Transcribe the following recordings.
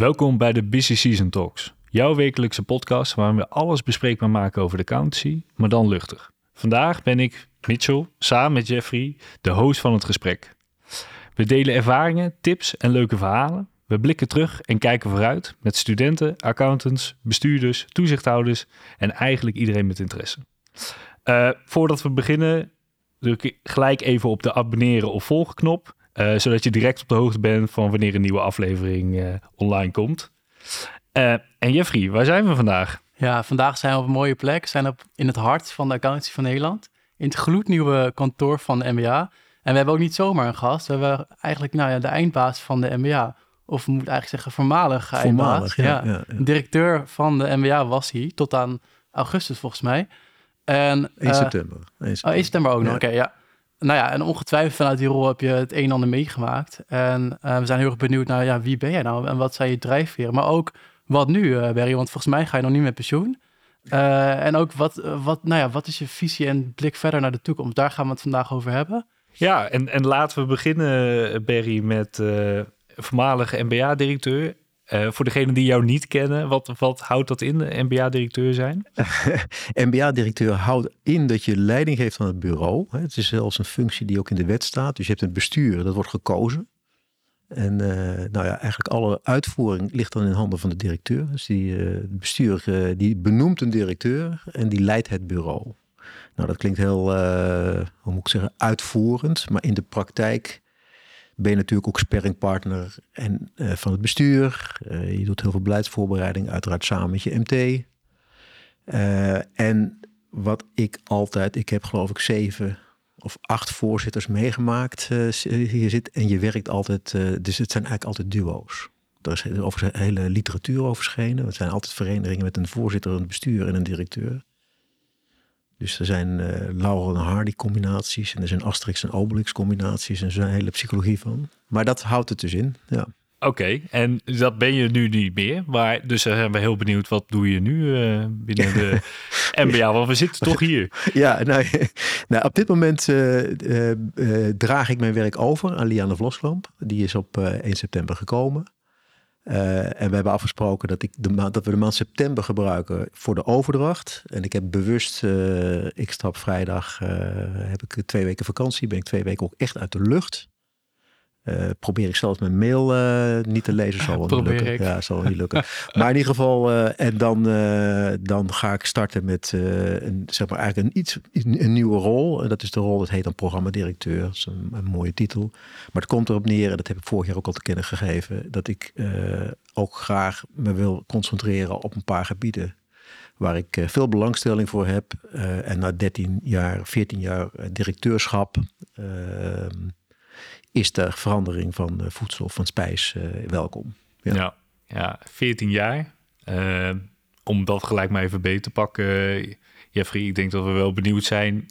Welkom bij de Busy Season Talks, jouw wekelijkse podcast waarin we alles bespreekbaar maken over de accountancy, maar dan luchtig. Vandaag ben ik, Mitchell, samen met Jeffrey, de host van het gesprek. We delen ervaringen, tips en leuke verhalen. We blikken terug en kijken vooruit met studenten, accountants, bestuurders, toezichthouders en eigenlijk iedereen met interesse. Uh, voordat we beginnen, druk ik gelijk even op de abonneren of volgen knop. Uh, zodat je direct op de hoogte bent van wanneer een nieuwe aflevering uh, online komt. Uh, en Jeffrey, waar zijn we vandaag? Ja, vandaag zijn we op een mooie plek. We zijn op, in het hart van de accountancy van Nederland. In het gloednieuwe kantoor van de MBA. En we hebben ook niet zomaar een gast. We hebben eigenlijk nou ja, de eindbaas van de MBA. Of we moeten eigenlijk zeggen voormalig eindbaas. Ja, ja, ja, Directeur van de MBA was hij tot aan augustus volgens mij. En, 1 september. 1 september. Oh, 1 september ook nog. Oké, okay, ja nou ja, en ongetwijfeld vanuit die rol heb je het een en ander meegemaakt. En uh, we zijn heel erg benieuwd naar, ja, wie ben jij nou en wat zijn je drijfveren? Maar ook, wat nu, uh, Barry? Want volgens mij ga je nog niet met pensioen. Uh, en ook, wat, wat, nou ja, wat is je visie en blik verder naar de toekomst? Daar gaan we het vandaag over hebben. Ja, en, en laten we beginnen, Barry, met voormalige MBA-directeur uh, voor degenen die jou niet kennen, wat, houdt dat in, MBA-directeur zijn? MBA-directeur houdt in dat je leiding geeft aan het bureau. Het is zelfs een functie die ook in de wet staat. Dus je hebt een bestuur, dat wordt gekozen. En uh, nou ja, eigenlijk alle uitvoering ligt dan in handen van de directeur. Dus die uh, bestuur die benoemt een directeur en die leidt het bureau. Nou, dat klinkt heel, hoe moet ik zeggen, uitvoerend. Maar in de praktijk ben je natuurlijk ook sparringpartner en, uh, van het bestuur. Uh, je doet heel veel beleidsvoorbereiding, uiteraard samen met je MT. Uh, en wat ik altijd, ik heb geloof ik zeven of acht voorzitters meegemaakt hier zit. En je werkt altijd, dus het zijn eigenlijk altijd duo's. Er is over hele literatuur over verschenen. Het zijn altijd verenigingen met een voorzitter, een bestuur en een directeur. Dus er zijn uh, Laurel en Hardy combinaties en er zijn Asterix en Obelix combinaties en er is een hele psychologie van. Maar dat houdt het dus in, ja. Oké, okay, en dat ben je nu niet meer. Maar dus zijn we heel benieuwd, wat doe je nu uh, binnen de MBA? Want we zitten toch hier. Ja, nou, nou op dit moment uh, draag ik mijn werk over aan Liane Vloskamp. Die is op 1 september gekomen. Uh, en we hebben afgesproken dat, ik de dat we de maand september gebruiken voor de overdracht. En ik heb bewust, uh, ik stap vrijdag, uh, heb ik twee weken vakantie, ben ik twee weken ook echt uit de lucht. Uh, probeer ik zelfs mijn mail uh, niet te lezen. Zal wel niet lukken. Ik. Ja, zal niet lukken. maar in ieder geval, uh, en dan, dan ga ik starten met een, zeg maar eigenlijk een, iets, een nieuwe rol. En dat is de rol, dat heet dan programmadirecteur. Dat is een, een, mooie titel. Maar het komt erop neer, en dat heb ik vorig jaar ook al te kennen gegeven, dat ik ook graag me wil concentreren op een paar gebieden waar ik veel belangstelling voor heb. en na 13 jaar, 14 jaar directeurschap ehm, is de verandering van voedsel, van spijs uh, welkom. Ja. ja. Ja, 14 jaar. Uh, om dat gelijk maar even beter te pakken, Jeffrey, ik denk dat we wel benieuwd zijn.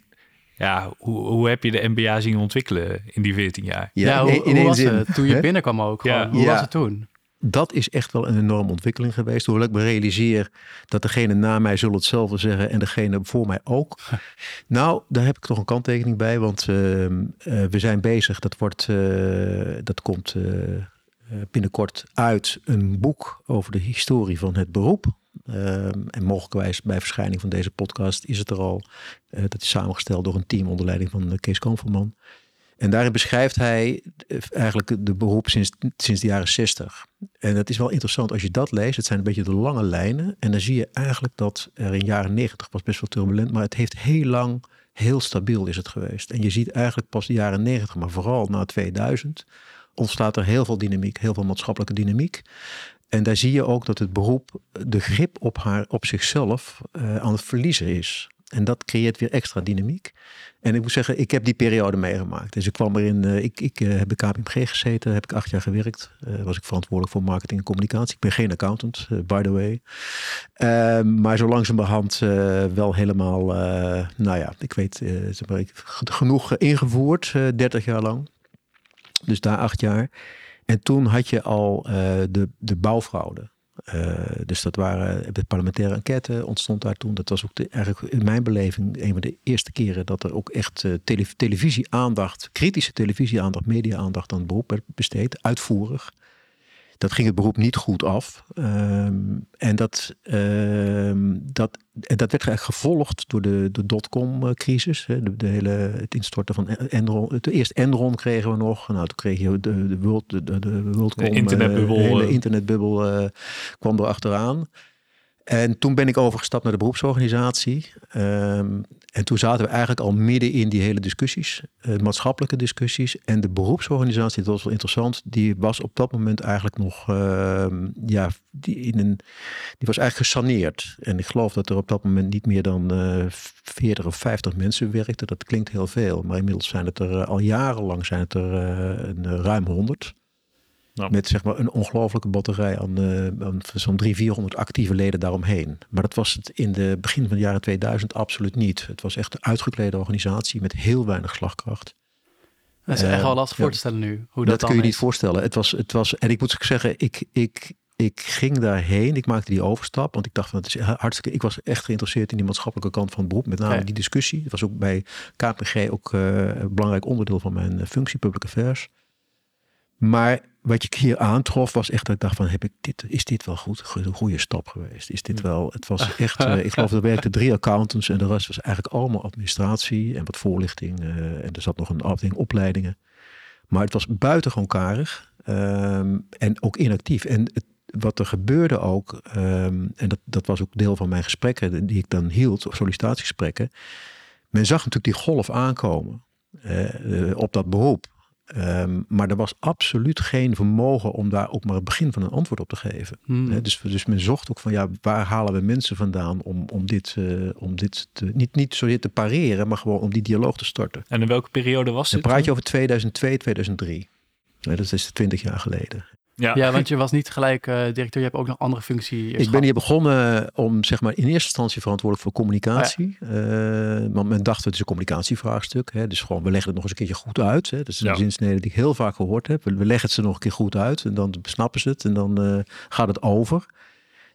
Ja, hoe, hoe heb je de MBA zien ontwikkelen in die 14 jaar? Ja, ja hoe, in, in hoe was zin, het toen je binnenkwam ook? Ja. Hoe was het toen? Dat is echt wel een enorme ontwikkeling geweest. Hoewel ik me realiseer dat degene na mij zullen hetzelfde zeggen en degene voor mij ook. nou, daar heb ik toch een kanttekening bij, want uh, uh, we zijn bezig. Dat, wordt, uh, dat komt binnenkort uit een boek over de historie van het beroep. Ehm, en mogelijkwijs bij verschijning van deze podcast is het er al. dat is samengesteld door een team onder leiding van Kees Kamperman. En daarin beschrijft hij eh, eigenlijk de beroep sinds, sinds de jaren 60. En het is wel interessant als je dat leest. Het zijn een beetje de lange lijnen. En dan zie je eigenlijk dat er in jaren 90 was best wel turbulent. Maar het heeft heel lang, heel stabiel is het geweest. En je ziet eigenlijk pas de jaren 90, maar vooral na 2000, ontstaat er heel veel dynamiek, heel veel maatschappelijke dynamiek. En daar zie je ook dat het beroep de grip op, haar, op zichzelf uh, aan het verliezen is. En dat creëert weer extra dynamiek. En ik moet zeggen, ik heb die periode meegemaakt. Dus ik kwam erin, uh, ik, ik uh, heb bij KPMG gezeten, heb ik acht jaar gewerkt. Uh, was ik verantwoordelijk voor marketing en communicatie. Ik ben geen accountant, by the way. Ehm, maar zo langzamerhand wel helemaal, nou ja, ik weet, genoeg ingevoerd, 30 jaar lang. Dus daar acht jaar. En toen had je al de, de bouwfraude. Uh, dus dat waren de parlementaire enquête ontstond daar toen. Dat was ook de, eigenlijk in mijn beleving een van de eerste keren dat er ook echt tele, televisieaandacht, kritische televisieaandacht, media-aandacht aan het beroep werd besteed, uitvoerig. Dat ging het beroep niet goed af. Ehm, en dat, ehm, dat, dat werd eigenlijk gevolgd door de, de dotcom-crisis. De, de, hele, het instorten van Enron. Het eerst Enron kregen we nog. Nou, toen kreeg je de, de, World, de, de, de WorldCom. De internetbubbel. de hele internetbubbel uh, kwam er achteraan. En toen ben ik overgestapt naar de beroepsorganisatie. Um, en toen zaten we eigenlijk al midden in die hele discussies, uh, maatschappelijke discussies. En de beroepsorganisatie, dat was wel interessant, die was op dat moment eigenlijk nog, uh, ja, die, in een, die was eigenlijk gesaneerd. En ik geloof dat er op dat moment niet meer dan uh, eh, 40 of 50 mensen werkten. Dat klinkt heel veel, maar inmiddels zijn het er al jarenlang zijn het er een, ruim 100. Met zeg maar een ongelofelijke batterij aan, uh, aan zo'n 300, 400 actieve leden daaromheen. Maar dat was het in de begin van de jaren 2000 absoluut niet. Het was echt een uitgeklede organisatie met heel weinig slagkracht. Dat is echt wel lastig voor te stellen nu. Hoe dat, dat kun je is. niet voorstellen. Het was, het was, en ik moet zeggen, ik, ik, ik ging daarheen. Ik maakte die overstap. Want ik dacht van het is hartstikke. Ik was echt geïnteresseerd in die maatschappelijke kant van het beroep. Met name die discussie. Het was ook bij KPG ook uh, een belangrijk onderdeel van mijn functie, public affairs. Maar wat ik hier aantrof was echt dat ik dacht van, heb ik dit, is dit wel goed, een goede stap geweest? Is dit wel, het was echt, uh, ik geloof er werkten drie accountants en de rest was eigenlijk allemaal administratie en wat voorlichting. Uh, en er zat nog een afdeling opleidingen. Maar het was buitengewoon karig um, en ook inactief. En het, wat er gebeurde ook, um, en dat, dat was ook deel van mijn gesprekken die ik dan hield, sollicitatiegesprekken. Men zag natuurlijk die golf aankomen uh, op dat beroep. Um, maar er was absoluut geen vermogen om daar ook maar het begin van een antwoord op te geven. Hmm. dus, dus men zocht ook van ja, waar halen we mensen vandaan om, om dit, uh, om dit te, niet, niet zozeer te pareren, maar gewoon om die dialoog te starten. En in welke periode was dit? Dan praat je over 2002, 2003. Nee, dat is 20 jaar geleden. Ja. ja, want je was niet gelijk uh, directeur, je hebt ook nog andere functie. Ik ben hier begonnen om zeg maar in eerste instantie verantwoordelijk voor communicatie. Oh ja. uh, want men dacht het is een communicatievraagstuk. Hè, dus gewoon we leggen het nog eens een keertje goed uit. Hè. Dat is een ja. zinsnede die ik heel vaak gehoord heb. We, leggen het ze nog een keer goed uit en dan snappen ze het en dan uh, gaat het over.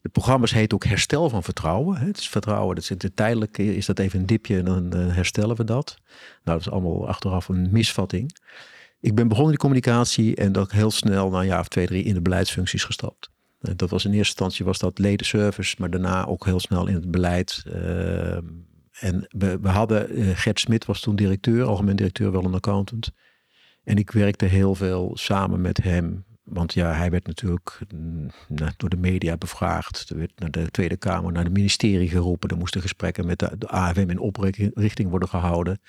De programma's heet ook herstel van vertrouwen. Hè. Het is vertrouwen, dat is tijdelijk is dat even een dipje en dan herstellen we dat. Nou, dat is allemaal achteraf een misvatting. Ik ben begonnen in de communicatie en dat heel snel na een jaar of twee, drie in de beleidsfuncties gestapt. Dat was in eerste instantie was dat ledenservice, maar daarna ook heel snel in het beleid. Uh, en we, hadden, uh, Gert Smit was toen directeur, algemeen directeur, wel een accountant. En ik werkte heel veel samen met hem. Want ja, hij werd natuurlijk mm, door de media bevraagd. Er werd naar de Tweede Kamer, naar het ministerie geroepen. Er moesten gesprekken met de, de AFM in oprichting worden gehouden.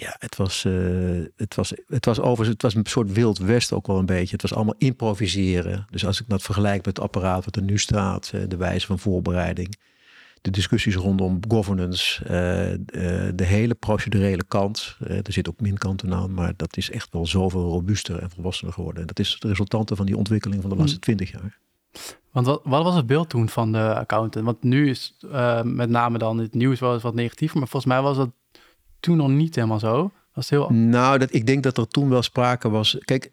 Ja, het was, uh, het, was, het was overigens het was een soort wild west ook wel een beetje. Het was allemaal improviseren. Dus als ik dat vergelijk met het apparaat wat er nu staat, uh, de wijze van voorbereiding, de discussies rondom governance, uh, de hele procedurele kant. er zit ook minkanten aan, maar dat is echt wel zoveel robuuster en volwassener geworden. En dat is het resultante van die ontwikkeling van de laatste twintig jaar. Want wat, wat, was het beeld toen van de accountant? Want nu is met name dan het nieuws wel eens wat negatiever, maar volgens mij was dat toen nog niet helemaal zo. Was heel... Nou, dat, ik denk dat er toen wel sprake was. Kijk,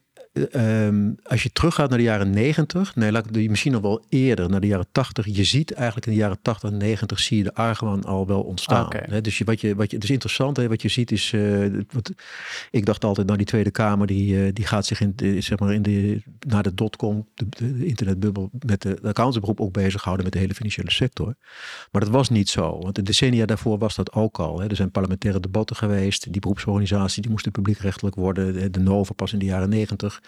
Um, als je teruggaat naar de jaren 90, nee, laat ik misschien nog wel eerder, naar de jaren 80. Je ziet eigenlijk in de jaren 80 en 90 zie je de argwaan al wel ontstaan. Dus je, wat je, wat je, het is interessant, hè, wat je ziet is, uh, wat, ik dacht altijd, nou die Tweede Kamer, die, uh, die gaat zich in, de, zeg maar in de, naar de dotcom, de, de, internetbubbel, met de, de accountantsberoep ook bezighouden met de hele financiële sector. Maar dat was niet zo, want de decennia daarvoor was dat ook al. Hè. Er zijn parlementaire debatten geweest, die beroepsorganisatie, die moesten publiekrechtelijk worden, de, de NOVA pas in de jaren 90.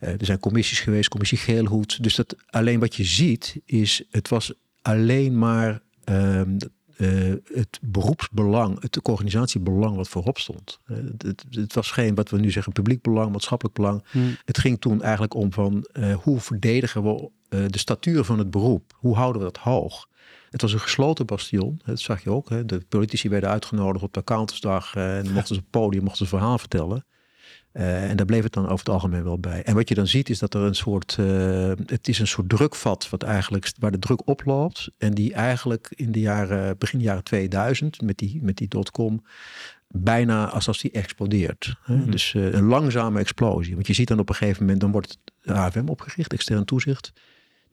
Uh, er zijn commissies geweest, commissie Geelhoed. Dus dat alleen wat je ziet is, het was alleen maar um, uh, het beroepsbelang, het organisatiebelang wat voorop stond. Uh, het, het, was geen, wat we nu zeggen, publiek belang, maatschappelijk belang. Hmm. Het ging toen eigenlijk om van hoe verdedigen we de statuur van het beroep? Hoe houden we dat hoog? Het was een gesloten bastion, dat zag je ook. Hè. De politici werden uitgenodigd op de accountantsdag en mochten ze op het podium mochten ze verhaal vertellen. Uh, en daar bleef het dan over het algemeen wel bij. En wat je dan ziet is dat er een soort, uh, het is een soort drukvat wat eigenlijk, waar de druk oploopt. En die eigenlijk in de jaren, begin jaren 2000 met die, met die dotcom bijna alsof die explodeert. Mm. Dus uh, een langzame explosie. Want je ziet dan op een gegeven moment, dan wordt het AFM opgericht, extern toezicht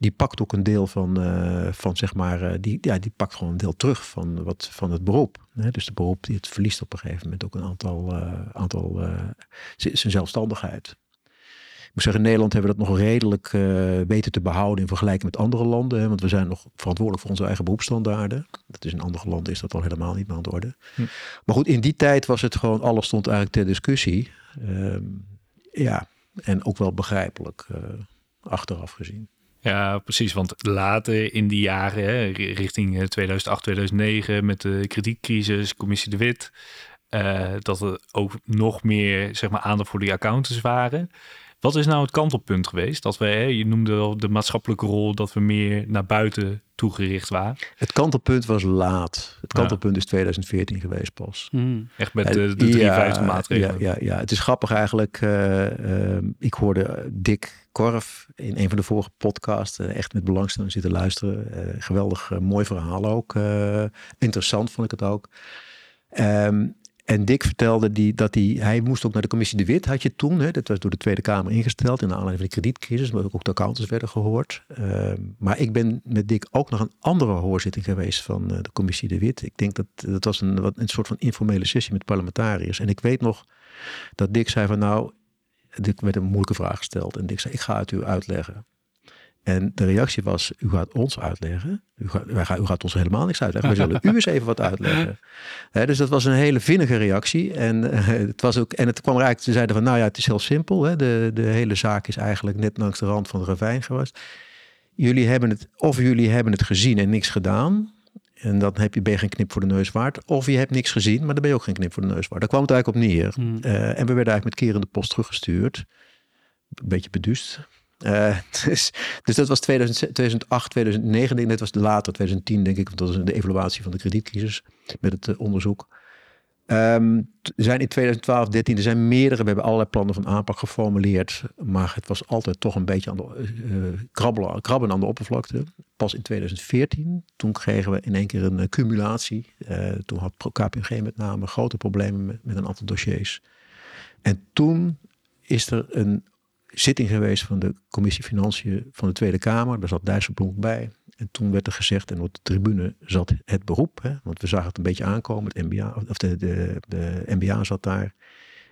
die pakt ook een deel van, uh, van zeg maar, uh, die, ja, die pakt gewoon een deel terug van, wat, van het beroep. Hè? Dus de beroep die het verliest op een gegeven moment ook een aantal, uh, aantal zijn zelfstandigheid. Ik moet zeggen, in Nederland hebben we dat nog redelijk weten te behouden in vergelijking met andere landen. Hè, want we zijn nog verantwoordelijk voor onze eigen beroepsstandaarden. Dat is in andere landen is dat al helemaal niet meer aan de orde. Hm. Maar goed, in die tijd was het gewoon, alles stond eigenlijk ter discussie. Uh, ja, en ook wel begrijpelijk achteraf gezien. Ja, precies. Want later in die jaren, hè, richting 2008, 2009, met de kredietcrisis, commissie De Wit, uh, dat er ook nog meer zeg maar, aandacht voor die accountants waren. Wat is nou het kantelpunt geweest? Dat we, hè, je noemde al de maatschappelijke rol, dat we meer naar buiten toegericht waren. Het kantelpunt was laat. Het kantelpunt is 2014 geweest pas. Hmm. Echt met de, de 53 maatregelen. Ja, ja, ja, het is grappig eigenlijk. Uh, ik hoorde Dick Korf in een van de vorige podcasts echt met belangstelling zitten luisteren. Uh, geweldig mooi verhaal ook. interessant vond ik het ook. Um, en Dick vertelde die, dat hij, hij moest ook naar de commissie De Wit, had je toen. Hè, dat was door de Tweede Kamer ingesteld in de aanleiding van de kredietcrisis, maar ook de accountants werden gehoord. Uh, maar ik ben met Dick ook nog een andere hoorzitting geweest van uh, de commissie De Wit. Ik denk dat dat was een, wat, een soort van informele sessie met parlementariërs. En ik weet nog dat Dick zei van nou, Dick werd een moeilijke vraag gesteld. En Dick zei, ik ga het u uitleggen. En de reactie was, u gaat ons uitleggen. U gaat, wij gaan, u gaat ons helemaal niks uitleggen. We zullen u eens even wat uitleggen. dus dat was een hele vinnige reactie. En, uh, het, was ook, en het kwam er eigenlijk, ze zeiden van, nou ja, het is heel simpel. Hè. De, de hele zaak is eigenlijk net langs de rand van de ravijn geweest. Jullie hebben het, of jullie hebben het gezien en niks gedaan. En dan heb je, ben je geen knip voor de neus waard. Of je hebt niks gezien, maar dan ben je ook geen knip voor de neus waard. Daar kwam het eigenlijk op neer. Hmm. Uh, en we werden eigenlijk met kerende post teruggestuurd. Een beetje beduust. Uh, dus, dus, dat was 2008, 2009, denk was later, 2010 denk ik, want dat was de evaluatie van de kredietcrisis met het uh, onderzoek. Um, er zijn in 2012, 13, er zijn meerdere, we hebben allerlei plannen van aanpak geformuleerd, maar het was altijd toch een beetje aan de, krabbelen, krabben aan de oppervlakte. Pas in 2014, toen kregen we in één keer een cumulatie. toen had KPMG met name grote problemen met een aantal dossiers. En toen is er een zitting geweest van de commissie Financiën van de Tweede Kamer. Daar zat Dijsselbloem bij. En toen werd er gezegd, en op de tribune zat het beroep. Hè, want we zagen het een beetje aankomen. Het MBA, of de, de, de MBA zat daar.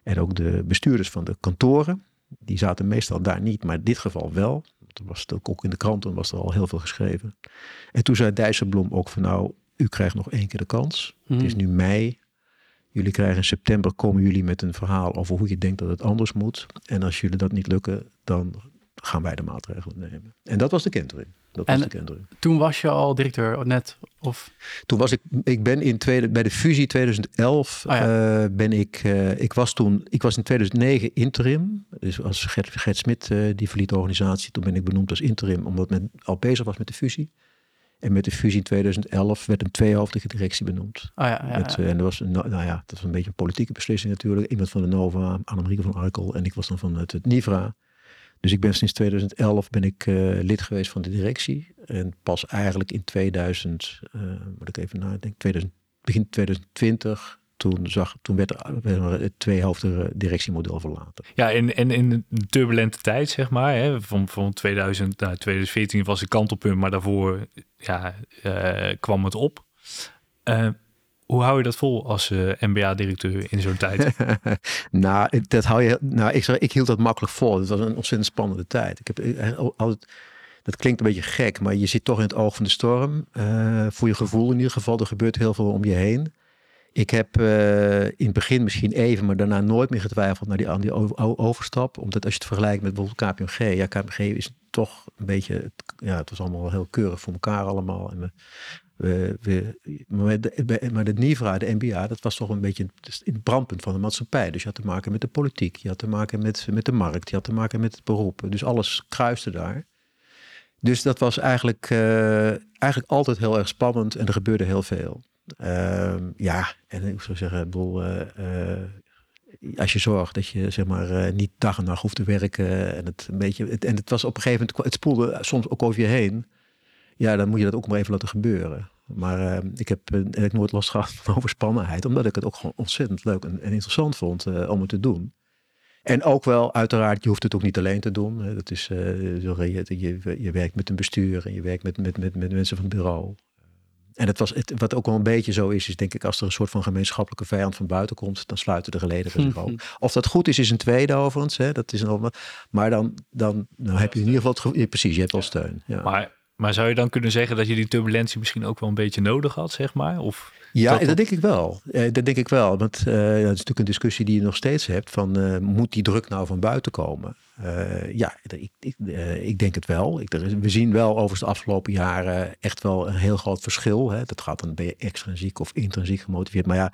En ook de bestuurders van de kantoren. Die zaten meestal daar niet, maar in dit geval wel. Toen was het ook in de kranten was er al heel veel geschreven. En toen zei Dijsselbloem ook van nou, u krijgt nog één keer de kans. Het is hmm. nu mei. Jullie krijgen in september, komen jullie met een verhaal over hoe je denkt dat het anders moet. En als jullie dat niet lukken, dan gaan wij de maatregelen nemen. En dat was de kentering. Dat en was de kentering. toen was je al directeur net? Of? Toen was ik, ik ben in tweede, bij de fusie 2011 ah, ja. uh, ben ik, uh, ik was toen, ik was in 2009 interim. Dus als Gert, Gert Smit, uh, die verliet de organisatie, toen ben ik benoemd als interim, omdat men al bezig was met de fusie. En met de fusie in 2011 werd een tweehoofdige directie benoemd. Oh ja, ja, met, ja. En dat was, een, nou ja, dat was een beetje een politieke beslissing natuurlijk. Iemand van de Nova, Annemarieke van Arkel en ik was dan van het, het NIVRA. Dus ik ben sinds 2011 ben ik uh, lid geweest van de directie. En pas eigenlijk in 2000, uh, moet ik even nadenken, 2000, begin 2020 toen, zag, toen werd er het tweehoofdige directiemodel verlaten. Ja, en, en in een turbulente tijd, zeg maar, hè, van, van 2000 naar 2014 was het kantelpunt, maar daarvoor ja, uh, kwam het op. Uh, hoe hou je dat vol als uh, MBA-directeur in zo'n tijd? nou, dat hou je, nou ik, ik hield dat makkelijk vol. Het was een ontzettend spannende tijd. Ik heb altijd, dat klinkt een beetje gek, maar je zit toch in het oog van de storm. voor je gevoel in ieder geval. Er gebeurt heel veel om je heen. Ik heb uh, in het begin misschien even, maar daarna nooit meer getwijfeld naar die, aan die overstap. Omdat als je het vergelijkt met bijvoorbeeld KPMG. Ja, KPMG is toch een beetje, ja, het was allemaal heel keurig voor elkaar allemaal. En we, maar, de, maar de NIVRA, de NBA, dat was toch een beetje het brandpunt van de maatschappij. Dus je had te maken met de politiek, je had te maken met, met de markt, je had te maken met het beroep. Dus alles kruiste daar. Dus dat was eigenlijk, uh, eigenlijk altijd heel erg spannend en er gebeurde heel veel. Uh, ja, en ik zou zeggen, uh, uh, als je zorgt dat je zeg maar uh, niet dag en nacht hoeft te werken en het een beetje, en het was op een gegeven moment, het spoelde soms ook over je heen. Ja, dan moet je dat ook maar even laten gebeuren. Maar ehm, ik heb nooit last gehad van overspannenheid, omdat ik het ook gewoon ontzettend leuk en, en interessant vond om het te doen. En ook wel, uiteraard, je hoeft het ook niet alleen te doen. Dat is, je, je, je werkt met een bestuur en je werkt met, met, met, met mensen van het bureau. En het was, het, wat ook wel een beetje zo is, is denk ik als er een soort van gemeenschappelijke vijand van buiten komt, dan sluiten de geleden zich ook. Of dat goed is, is een tweede overigens. Hè, dat is een, maar dan, dan nou heb je in ieder geval het precies, je hebt wel steun. Ja. Maar, maar zou je dan kunnen zeggen dat je die turbulentie misschien ook wel een beetje nodig had, zeg maar? Of... Ja, dat, denk ik wel. Eh, dat denk ik wel. Want uh, dat is natuurlijk een discussie die je nog steeds hebt. Van uh, moet die druk nou van buiten komen? Uh, ja, ik, ik, ik, denk het wel. Ik, er, we zien wel over de afgelopen jaren echt wel een heel groot verschil. Hè. Dat gaat dan ben je extrinsiek of intrinsiek gemotiveerd. Maar ja,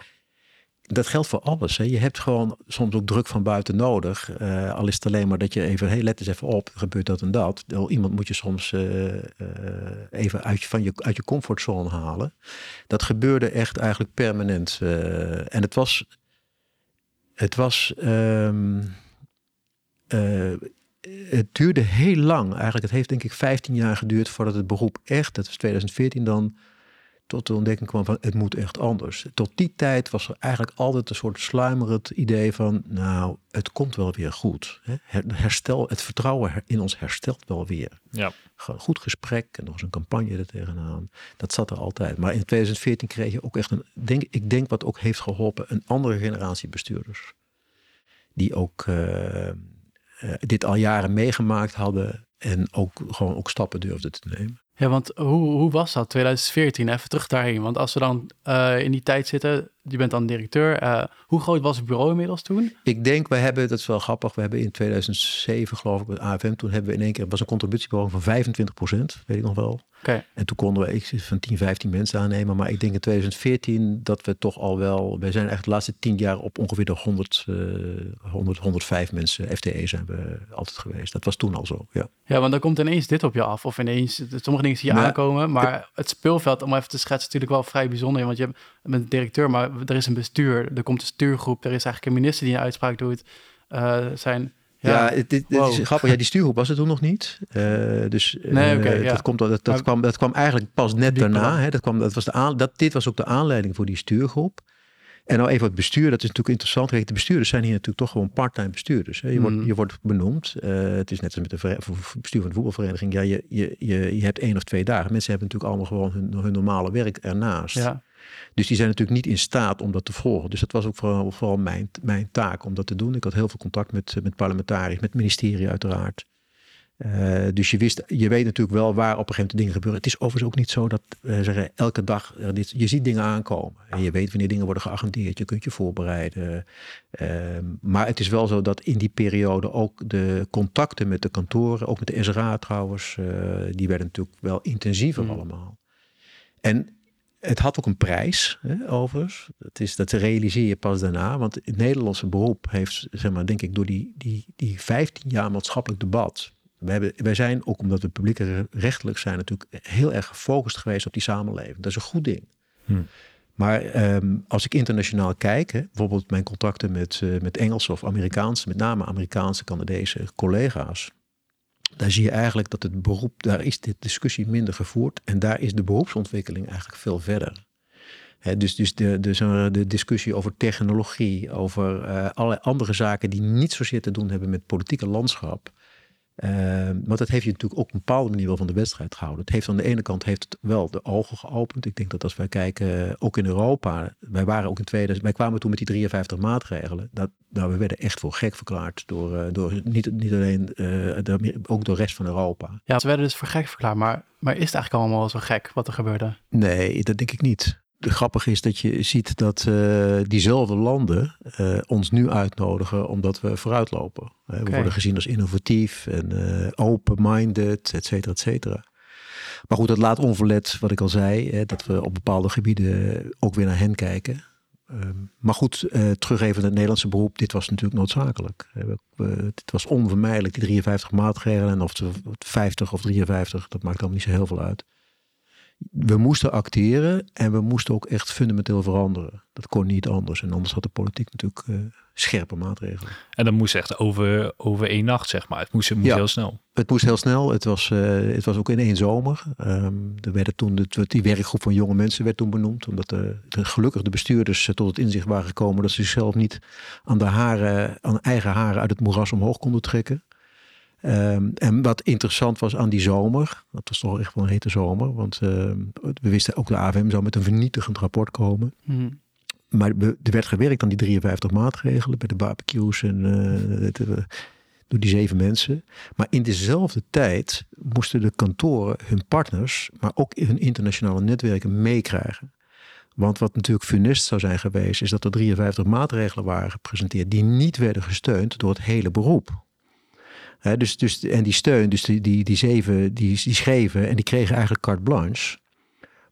dat geldt voor alles. Hè. Je hebt gewoon soms ook druk van buiten nodig. Uh, al is het alleen maar dat je even, hey, let eens even op, gebeurt dat en dat. Iemand moet je soms uh, uh, even uit van je, uit je comfortzone halen. Dat gebeurde echt eigenlijk permanent. en het was, het was, um, het duurde heel lang. Eigenlijk, het heeft denk ik 15 jaar geduurd voordat het beroep echt, dat was 2014 dan tot de ontdekking kwam van het moet echt anders. Tot die tijd was er eigenlijk altijd een soort sluimerend idee van nou, het komt wel weer goed. Herstel, het vertrouwen in ons herstelt wel weer. Ja. Goed gesprek en nog eens een campagne er tegenaan. Dat zat er altijd. Maar in 2014 kreeg je ook echt een, denk, ik denk wat ook heeft geholpen, een andere generatie bestuurders. Die ook uh, uh, dit al jaren meegemaakt hadden en ook gewoon ook stappen durfden te nemen. Ja, want hoe, hoe was dat 2014? Even terug daarheen. Want als we dan uh, in die tijd zitten, je bent dan directeur. Uh, hoe groot was het bureau inmiddels toen? Ik denk, we hebben, dat is wel grappig, we hebben in 2007 geloof ik met AFM, toen hebben we in één keer, was een contributiebureau van 25 procent, weet ik nog wel. Okay. En toen konden we ik, van 10, 15 mensen aannemen. Maar ik denk in 2014 dat we toch al wel, we zijn echt de laatste 10 jaar op ongeveer de 100, uh, 100 105 mensen, FTE zijn we altijd geweest. Dat was toen al zo, ja. Ja, want dan komt ineens dit op je af. Of ineens, sommige dingen zie je nou, aankomen. Maar het speelveld, om even te schetsen, is natuurlijk wel vrij bijzonder. Want je bent directeur, maar er is een bestuur. Er komt een stuurgroep. Er is eigenlijk een minister die een uitspraak doet. Uh, zijn ja, ja dit, dit is grappig. Ja, die stuurgroep was er toen nog niet. Uh, dus nee, okay, uh, ja. dat, komt, dat, dat, kwam, dat kwam eigenlijk pas net daarna. Hè. Dat kwam, dat was de aan, dat, dit was ook de aanleiding voor die stuurgroep. En nou even het bestuur, dat is natuurlijk interessant. Kijk, de bestuurders zijn hier natuurlijk toch gewoon part-time bestuurders. Hè. Je, wordt, je wordt benoemd. Uh, het is net als met de bestuur van de voetbalvereniging. Ja, je, je, je, je hebt één of twee dagen. Mensen hebben natuurlijk allemaal gewoon hun, hun normale werk ernaast. Ja. Dus die zijn natuurlijk niet in staat om dat te volgen. Dus dat was ook vooral, vooral mijn, mijn taak om dat te doen. Ik had heel veel contact met, met parlementariërs, met het ministerie uiteraard. Uh, dus je, wist, je weet natuurlijk wel waar op een gegeven moment dingen gebeuren. Het is overigens ook niet zo dat uh, zeggen, elke dag, uh, dit, je ziet dingen aankomen. En je weet wanneer dingen worden geagendeerd. Je kunt je voorbereiden. Maar het is wel zo dat in die periode ook de contacten met de kantoren, ook met de SRA trouwens, die werden natuurlijk wel intensiever mm. allemaal. En het had ook een prijs, hè, overigens. Dat, is, dat realiseer je pas daarna. Want het Nederlandse beroep heeft, zeg maar, denk ik, door die, die, die 15 jaar maatschappelijk debat. We hebben, wij zijn, ook omdat we publiek rechtelijk zijn, natuurlijk heel erg gefocust geweest op die samenleving. Dat is een goed ding. Hm. Maar um, als ik internationaal kijk, hè, bijvoorbeeld mijn contacten met, uh, met Engelse of Amerikaanse, met name Amerikaanse, Canadese collega's daar zie je eigenlijk dat het beroep, daar is de discussie minder gevoerd en daar is de beroepsontwikkeling eigenlijk veel verder. Dus dus de, de, discussie over technologie, over uh, allerlei andere zaken die niet zozeer te doen hebben met politieke landschap, want dat heeft je natuurlijk ook op een bepaalde manier wel van de wedstrijd gehouden. Het heeft aan de ene kant heeft het wel de ogen geopend. Ik denk dat als wij kijken, ook in Europa, wij waren ook in 2000, wij kwamen toen met die 53 maatregelen. Dat, nou, we werden echt voor gek verklaard door, uh, door niet, niet alleen, uh, de, ook door de rest van Europa. Ja, ze werden dus voor gek verklaard, maar, maar is het eigenlijk allemaal zo gek wat er gebeurde? Nee, dat denk ik niet grappig is dat je ziet dat uh, diezelfde landen uh, ons nu uitnodigen omdat we vooruitlopen. Okay. We worden gezien als innovatief en uh, open-minded, et cetera, et cetera. Maar goed, dat laat onverlet wat ik al zei, hè, dat we op bepaalde gebieden ook weer naar hen kijken. Um, maar goed, terug even naar het Nederlandse beroep. Dit was natuurlijk noodzakelijk. Het was onvermijdelijk, die 53 maatregelen. En of het 50 of 53, dat maakt allemaal niet zo heel veel uit we moesten acteren en we moesten ook echt fundamenteel veranderen. Dat kon niet anders. En anders had de politiek natuurlijk uh, scherpe maatregelen. En dat moest echt over, over één nacht, zeg maar. Het moest, het moest ja, heel snel. Het moest heel snel. Het was, uh, het was ook in één zomer. Um, er werden toen de, die werkgroep van jonge mensen werd toen benoemd. Omdat de, de gelukkig de bestuurders tot het inzicht waren gekomen dat ze zichzelf niet aan de haren, aan eigen haren uit het moeras omhoog konden trekken. Ehm, en wat interessant was aan die zomer, dat was toch echt wel een hete zomer, want ehm, we wisten ook de AVM zou met een vernietigend rapport komen. Mhm. Maar er werd gewerkt aan die 53 maatregelen bij de barbecues en eh, eh, door die zeven mensen. Maar in dezelfde tijd moesten de kantoren hun partners, maar ook hun internationale netwerken meekrijgen. Want wat natuurlijk funest zou zijn geweest, is dat er 53 maatregelen waren gepresenteerd die niet werden gesteund door het hele beroep. Dus, dus, en die steun, dus die, die, die zeven, die, die schreven en die kregen eigenlijk carte blanche.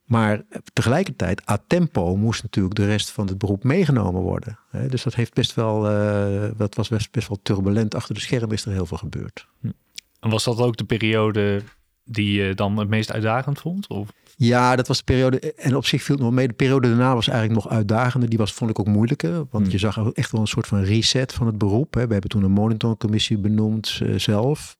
Maar tegelijkertijd, a tempo moest natuurlijk de rest van het beroep meegenomen worden. Dus dat heeft best wel, eh, dat was best, best wel turbulent. Achter de schermen is er heel veel gebeurd. En was dat ook de periode die je dan het meest uitdagend vond? Of? Ja, dat was de periode. En op zich viel het nog mee. De periode daarna was eigenlijk nog uitdagender. Die was, vond ik ook moeilijker. Want Hmm. je zag echt wel een soort van reset van het beroep. Hè. We hebben toen een monitoringcommissie benoemd eh, zelf.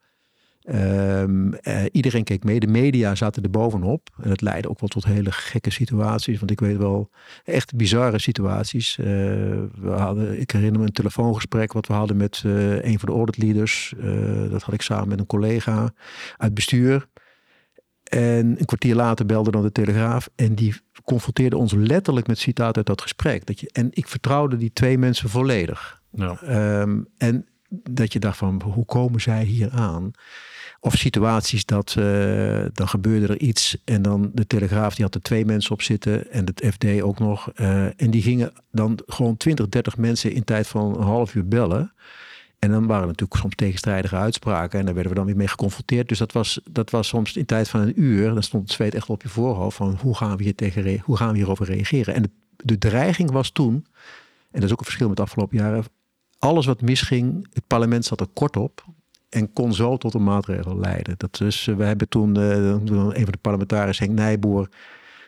Ehm, eh, iedereen keek mee. De media zaten er bovenop. En dat leidde ook wel tot hele gekke situaties. Want ik weet wel echt bizarre situaties. Eh, we hadden, ik herinner me een telefoongesprek wat we hadden met een van de audit leaders. Eh, dat had ik samen met een collega uit bestuur. En een kwartier later belde dan de Telegraaf. En die confronteerde ons letterlijk met citaat uit dat gesprek. Dat je, en ik vertrouwde die twee mensen volledig. Ja. Ehm, en dat je dacht van, hoe komen zij hier aan? Of situaties dat, eh, dan gebeurde er iets en dan de Telegraaf die had er twee mensen op zitten en het FD ook nog. eh, en die gingen dan gewoon 20, 30 mensen in tijd van een half uur bellen. En dan waren natuurlijk soms tegenstrijdige uitspraken en daar werden we dan weer mee geconfronteerd. Dus dat was, dat was soms in tijd van een uur, dan stond het zweet echt op je voorhoofd van hoe gaan we, hier tegen hoe gaan we hierover reageren? En de, dreiging was toen, en dat is ook een verschil met de afgelopen jaren, alles wat misging, het parlement zat er kort op en kon zo tot een maatregel leiden. Dat eh, we hebben toen, eh, een van de parlementariërs, Henk Nijboer,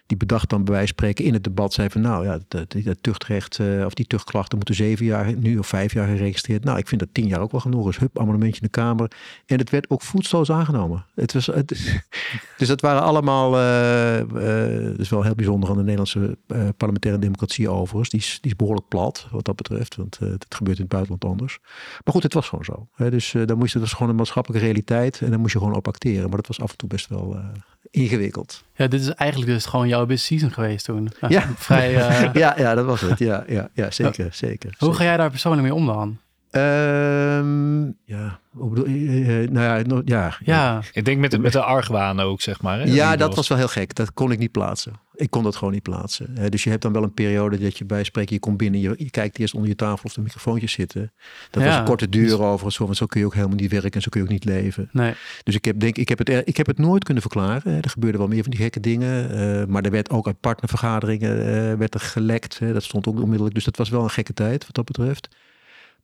die bedacht dan bij wijze spreken in het debat, zei van nou ja, dat, dat, tuchtrecht eh, of die tuchtklachten moeten zeven jaar nu of vijf jaar geregistreerd. Nou, ik vind dat tien jaar ook wel genoeg is. Hup, ammendementje in de Kamer. En het werd ook voetstoos aangenomen. Het was, het, dus dat waren allemaal, dat is wel heel bijzonder aan de Nederlandse parlementaire democratie overigens. Die is, die is behoorlijk plat wat dat betreft, want het gebeurt in het buitenland anders. Maar goed, het was gewoon zo. Hè? Dus dan moest dat was gewoon een maatschappelijke realiteit en dan moest je gewoon op acteren. Maar dat was af en toe best wel ingewikkeld. Ja, dit is eigenlijk dus gewoon jouw busy season geweest toen. Ja. Vrij, eh, ja, ja, dat was het. Ja, ja, ja zeker, zeker. Hoe ga jij daar persoonlijk mee om dan? Ehm, ja, hoe bedoel je? Eh, nou ja, no- ja. Ja, Ik denk met de, met de argwaan ook, zeg maar. Hè? Ja, dat was wel heel gek. Dat kon ik niet plaatsen. Ik kon dat gewoon niet plaatsen. Eh, dus je hebt dan wel een periode dat je bij spreken, je komt binnen, je, je kijkt eerst onder je tafel of de microfoontjes zitten. Dat was een korte duur overigens, want zo kun je ook helemaal niet werken en zo kun je ook niet leven. nee. Dus ik heb, denk, ik heb, het, ik heb het nooit kunnen verklaren. Er gebeurde wel meer van die gekke dingen. eh, maar er werd ook uit partnervergaderingen eh, werd er gelekt. Hè. Dat stond ook onmiddellijk. Dus dat was wel een gekke tijd wat dat betreft.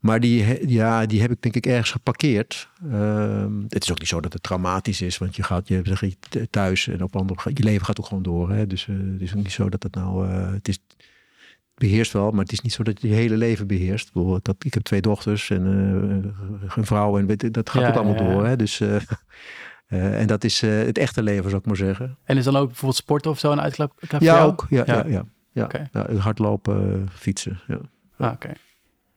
Maar die, ja, die heb ik denk ik ergens geparkeerd. Ehm, het is ook niet zo dat het traumatisch is. Want je gaat je, zeg je thuis en op andere... Je leven gaat ook gewoon door. Hè. Dus eh, het is ook niet zo dat het nou... eh, het is, beheerst wel, maar het is niet zo dat je je hele leven beheerst. Dat, ik heb twee dochters en eh, een vrouw en weet, dat gaat Ja, ook allemaal ja, ja. door. Hè? Dus, eh, eh, en dat is eh, het echte leven, zou ik maar zeggen. En is dan ook bijvoorbeeld sporten of zo een uitklap? Ja, jou? ook. Ja, ja. Ja. ja, ja. Hardlopen, fietsen. Ja. Ah, Oké.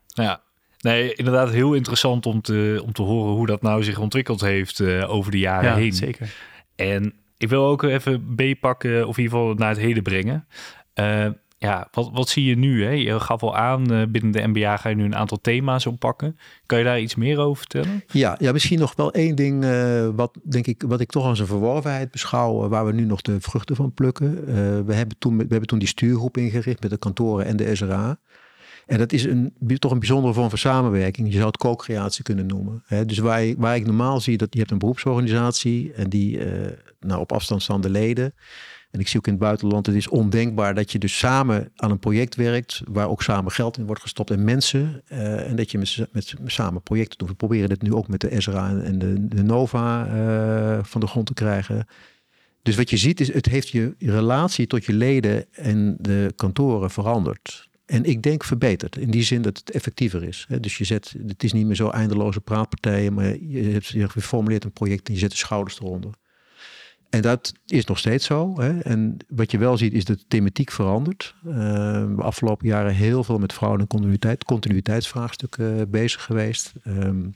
Ja, nee, inderdaad heel interessant om te, om te horen hoe dat nou zich ontwikkeld heeft eh, over de jaren Ja, heen. zeker. En ik wil ook even B-pakken, of in ieder geval naar het heden brengen. Eh, ja, wat, wat zie je nu? Hè? Je gaf al aan, eh, binnen de MBA ga je nu een aantal thema's oppakken. Kan je daar iets meer over vertellen? Ja, ja, misschien nog wel één ding eh, wat, denk ik, wat ik toch als een verworvenheid beschouw, waar we nu nog de vruchten van plukken. Eh, we, hebben toen, we hebben toen die stuurgroep ingericht met de kantoren en de SRA. En dat is een, toch een bijzondere vorm van samenwerking. Je zou het co-creatie kunnen noemen. Hè? Dus waar, waar ik normaal zie dat je hebt een beroepsorganisatie en die eh, nou, op afstand staan de leden. En ik zie ook in het buitenland, het is ondenkbaar dat je dus samen aan een project werkt, waar ook samen geld in wordt gestopt en mensen. eh, en dat je met, met, samen projecten doet. We proberen dit nu ook met de SRA en de, de Nova eh, van de grond te krijgen. Dus wat je ziet is, het heeft je relatie tot je leden en de kantoren veranderd. En ik denk verbeterd. In die zin dat het effectiever is. Dus je zet, het is niet meer zo eindeloze praatpartijen, maar je, hebt, je formuleert een project en je zet de schouders eronder. En dat is nog steeds zo. Hè. En wat je wel ziet is dat de thematiek verandert. Uh, de afgelopen jaren heel veel met vrouwen en continuïteit, continuïteitsvraagstukken bezig geweest. Um,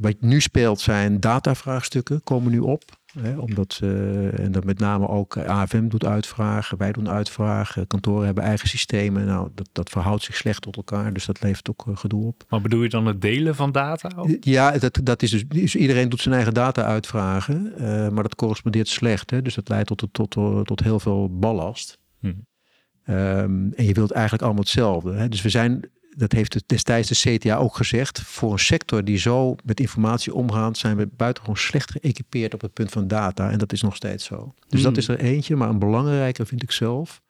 wat nu speelt zijn datavraagstukken, komen nu op. Hè, omdat, uh, en dat met name ook AFM doet uitvragen, wij doen uitvragen, kantoren hebben eigen systemen. Nou, dat, dat verhoudt zich slecht tot elkaar, dus dat levert ook uh, gedoe op. Maar bedoel je dan het delen van data? Of? Ja, dat, dat is dus, dus, iedereen doet zijn eigen data uitvragen, uh, maar dat correspondeert slecht. Hè, dus dat leidt tot, tot, tot, tot heel veel ballast. Hm. Um, en je wilt eigenlijk allemaal hetzelfde. Hè? Dus we zijn dat heeft destijds de CTA ook gezegd, voor een sector die zo met informatie omgaat, zijn we buitengewoon slecht geëquipeerd op het punt van data. En dat is nog steeds zo. Dus dat is er eentje, maar een belangrijker vind ik zelf.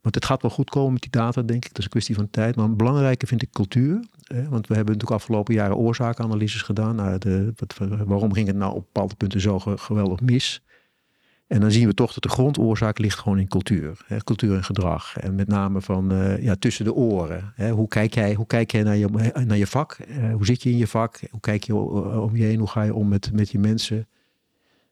Want het gaat wel goed komen met die data, denk ik. Dat is een kwestie van tijd. Maar een belangrijke vind ik cultuur. Hè? Want we hebben natuurlijk afgelopen jaren oorzakenanalyses gedaan. Nou, de, wat, waarom ging het nou op bepaalde punten zo geweldig mis? En dan zien we toch dat de grondoorzaak ligt gewoon in cultuur. Hè, cultuur en gedrag. En met name van uh, ja, tussen de oren. Hè, hoe, kijk jij, hoe kijk jij naar je, naar je vak? Uh, hoe zit je in je vak? Hoe kijk je om je heen? Hoe ga je om met, met je mensen?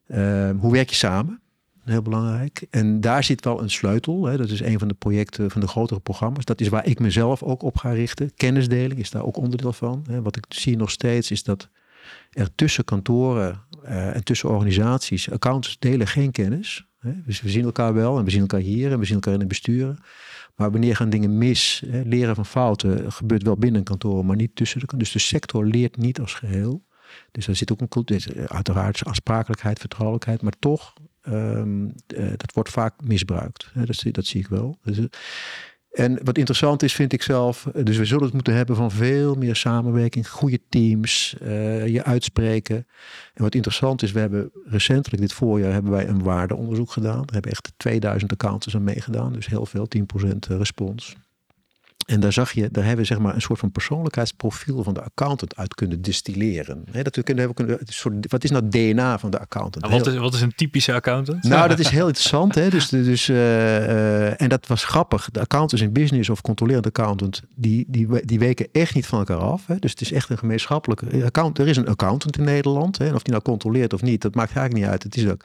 Uh, hoe werk je samen? Heel belangrijk. En daar zit wel een sleutel. Hè. Dat is een van de projecten van de grotere programma's. Dat is waar ik mezelf ook op ga richten. Kennisdeling is daar ook onderdeel van. Wat ik zie nog steeds is dat er tussen kantoren uh, en tussen organisaties, accountants delen geen kennis. Hè? Dus we zien elkaar wel en we zien elkaar hier en we zien elkaar in het besturen. Maar wanneer gaan dingen mis, hè? leren van fouten gebeurt wel binnen een kantoor, maar niet tussen de Dus de sector leert niet als geheel. Dus daar zit ook een cultuur, uiteraard aansprakelijkheid, vertrouwelijkheid, maar toch, um, uh, dat wordt vaak misbruikt. Hè? Dat, dat, zie ik wel. Dus, en wat interessant is, vind ik zelf, dus we zullen het moeten hebben van veel meer samenwerking, goede teams, uh, je uitspreken. En wat interessant is, we hebben recentelijk dit voorjaar hebben wij een waardeonderzoek gedaan. Daar hebben echt 2000 accountants aan meegedaan, dus heel veel, 10% respons. En daar zag je, daar hebben we zeg maar een soort van persoonlijkheidsprofiel van de accountant uit kunnen distilleren. He, dat we kunnen, we kunnen, soort, wat is nou het DNA van de accountant? wat, is, wat is een typische accountant? Nou, dat is heel interessant. Hè? Dus, dus, uh, uh, en dat was grappig. De accountants in business of controlerend accountant, die, die, die weken echt niet van elkaar af. Dus het is echt een gemeenschappelijke account. Er is een accountant in Nederland. En of die nou controleert of niet, dat maakt eigenlijk niet uit. Het is ook.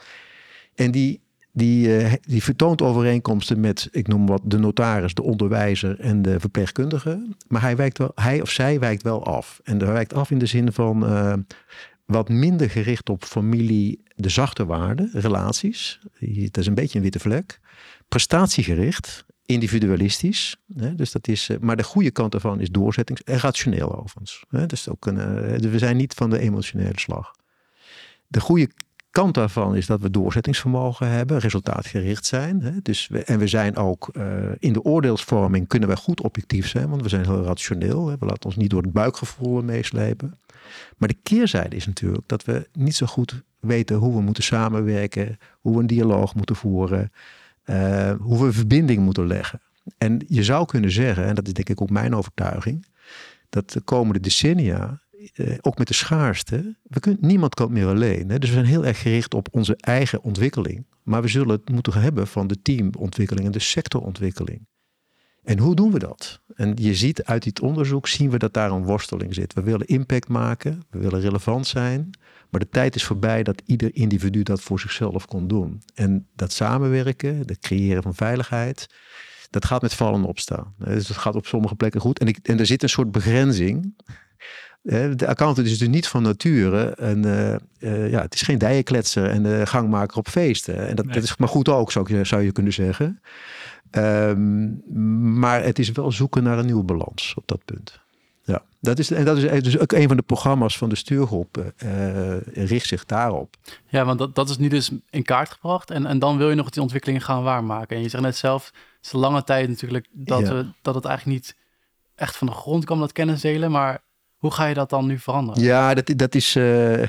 En die, die, uh, die vertoont overeenkomsten met, ik noem wat, de notaris, de onderwijzer en de verpleegkundige. Maar hij, wijkt wel, hij of zij wijkt wel af. En hij wijkt af in de zin van uh, wat minder gericht op familie, de zachte waarden, relaties. Het is een beetje een witte vlek. Prestatiegericht, individualistisch. Hè? Dus dat is, uh, maar de goede kant daarvan is doorzettings- en rationeel overigens. Dus ook een, we zijn niet van de emotionele slag. De goede kant daarvan is dat we doorzettingsvermogen hebben, resultaatgericht zijn. Hè? Dus we, en we zijn ook uh, in de oordeelsvorming kunnen we goed objectief zijn, want we zijn heel rationeel. Hè? We laten ons niet door het buikgevoel meeslepen. Maar de keerzijde is natuurlijk dat we niet zo goed weten hoe we moeten samenwerken, hoe we een dialoog moeten voeren, uh, hoe we verbinding moeten leggen. En je zou kunnen zeggen, en dat is denk ik ook mijn overtuiging, dat de komende decennia uh, ook met de schaarste, we kunnen, niemand kan meer alleen. Hè? Dus we zijn heel erg gericht op onze eigen ontwikkeling. Maar we zullen het moeten hebben van de teamontwikkeling en de sectorontwikkeling. En hoe doen we dat? En je ziet uit dit onderzoek, zien we dat daar een worsteling zit. We willen impact maken, we willen relevant zijn. Maar de tijd is voorbij dat ieder individu dat voor zichzelf kon doen. En dat samenwerken, het creëren van veiligheid, dat gaat met vallen opstaan. Dus dat gaat op sommige plekken goed. En, ik, en er zit een soort begrenzing. De accountant is dus niet van nature. En, uh, uh, ja, het is geen dijenkletser en de gangmaker op feesten. En dat, nee. dat, is maar goed ook, zou, je, zou je kunnen zeggen. Um, maar het is wel zoeken naar een nieuwe balans op dat punt. Ja, dat is, en dat is dus ook een van de programma's van de stuurgroep. Uh, richt zich daarop. Ja, want dat, dat is nu dus in kaart gebracht. En, en dan wil je nog die ontwikkelingen gaan waarmaken. En je zegt net zelf, het is een lange tijd natuurlijk dat, ja. we, dat het eigenlijk niet echt van de grond kwam, dat kennis delen. Maar hoe ga je dat dan nu veranderen? Ja, dat, dat is. Uh, uh,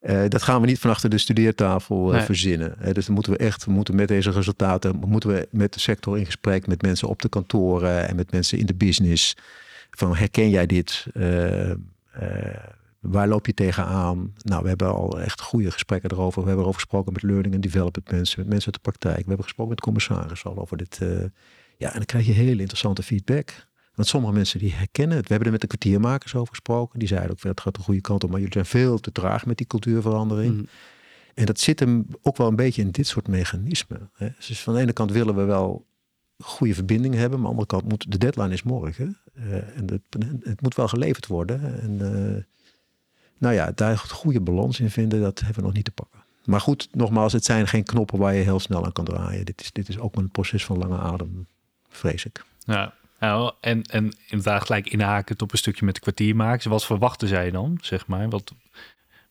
dat gaan we niet van achter de studeertafel uh, nee. verzinnen. Dus dan moeten we echt, we moeten met deze resultaten, moeten we met de sector in gesprek, met mensen op de kantoren en met mensen in de business. Van herken jij dit? waar loop je tegenaan? Nou, we hebben al echt goede gesprekken erover. We hebben erover gesproken met learning en development mensen, met mensen uit de praktijk. We hebben gesproken met commissaris al over dit. ja, en dan krijg je hele interessante feedback. Want sommige mensen die herkennen het. We hebben er met de kwartiermakers over gesproken. Die zeiden ook, dat gaat de goede kant op. Maar jullie zijn veel te traag met die cultuurverandering. Mm. En dat zit hem ook wel een beetje in dit soort mechanismen. Hè? Dus van de ene kant willen we wel goede verbinding hebben. Maar aan de andere kant moet de deadline is morgen. Uh, en het, het, moet wel geleverd worden. En, uh, Nou ja, daar een goede balans in vinden, dat hebben we nog niet te pakken. Maar goed, nogmaals, het zijn geen knoppen waar je heel snel aan kan draaien. Dit is, dit is ook een proces van lange adem, vrees ik. Ja, nou, en, en inderdaad gelijk inhaken op een stukje met de kwartiermakers. Wat verwachten zij dan, zeg maar?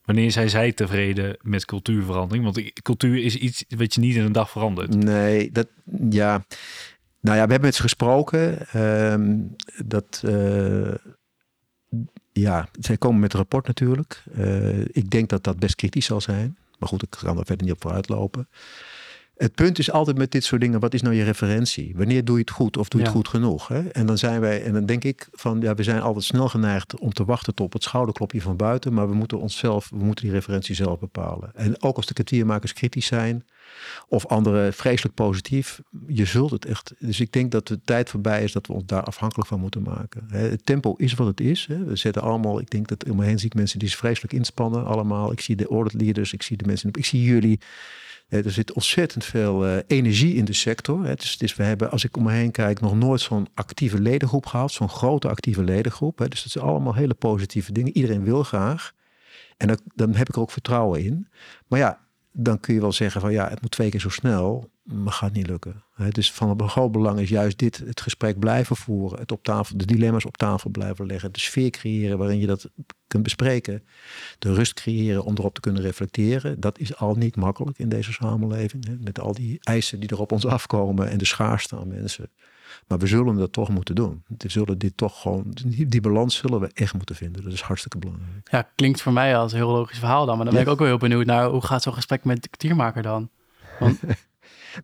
Wanneer zijn zij tevreden met cultuurverandering? Want cultuur is iets wat je niet in een dag verandert. Nee, dat, ja... Nou ja, we hebben met ze gesproken. Ehm, dat, uh, ja, zij komen met een rapport natuurlijk. Uh, ik denk dat dat best kritisch zal zijn. Maar goed, ik kan er verder niet op vooruit lopen. Het punt is altijd met dit soort dingen, wat is nou je referentie? Wanneer doe je het goed of doe je het goed genoeg? Hè? En dan zijn wij, en dan denk ik van, ja, we zijn altijd snel geneigd om te wachten tot het schouderklopje van buiten, maar we moeten onszelf, we moeten die referentie zelf bepalen. En ook als de kwartiermakers kritisch zijn, of anderen vreselijk positief, je zult het echt. Dus ik denk dat de tijd voorbij is dat we ons daar afhankelijk van moeten maken. Het tempo is wat het is. We zetten allemaal, ik denk dat om me heen zie ik mensen die zich vreselijk inspannen, allemaal. Ik zie de audit leaders, ik zie de mensen, ik zie jullie. Er zit ontzettend veel uh, energie in de sector. Dus, dus, we hebben, als ik om me heen kijk, nog nooit zo'n actieve ledengroep gehad. Zo'n grote actieve ledengroep. Dus dat zijn allemaal hele positieve dingen. Iedereen wil graag. En dan, dan heb ik er ook vertrouwen in. Maar ja, dan kun je wel zeggen van ja, het moet twee keer zo snel, maar gaat niet lukken. Dus van groot belang is juist dit, het gesprek blijven voeren, het op tafel, de dilemma's op tafel blijven leggen, de sfeer creëren waarin je dat kunt bespreken, de rust creëren om erop te kunnen reflecteren. Dat is al niet makkelijk in deze samenleving, met al die eisen die er op ons afkomen en de schaarste aan mensen. Maar we zullen dat toch moeten doen. We zullen dit toch gewoon, die, balans zullen we echt moeten vinden. Dat is hartstikke belangrijk. Ja, klinkt voor mij als een heel logisch verhaal dan. Maar dan ben ik ook wel heel benieuwd naar hoe gaat zo'n gesprek met de kwartiermaker dan? Want...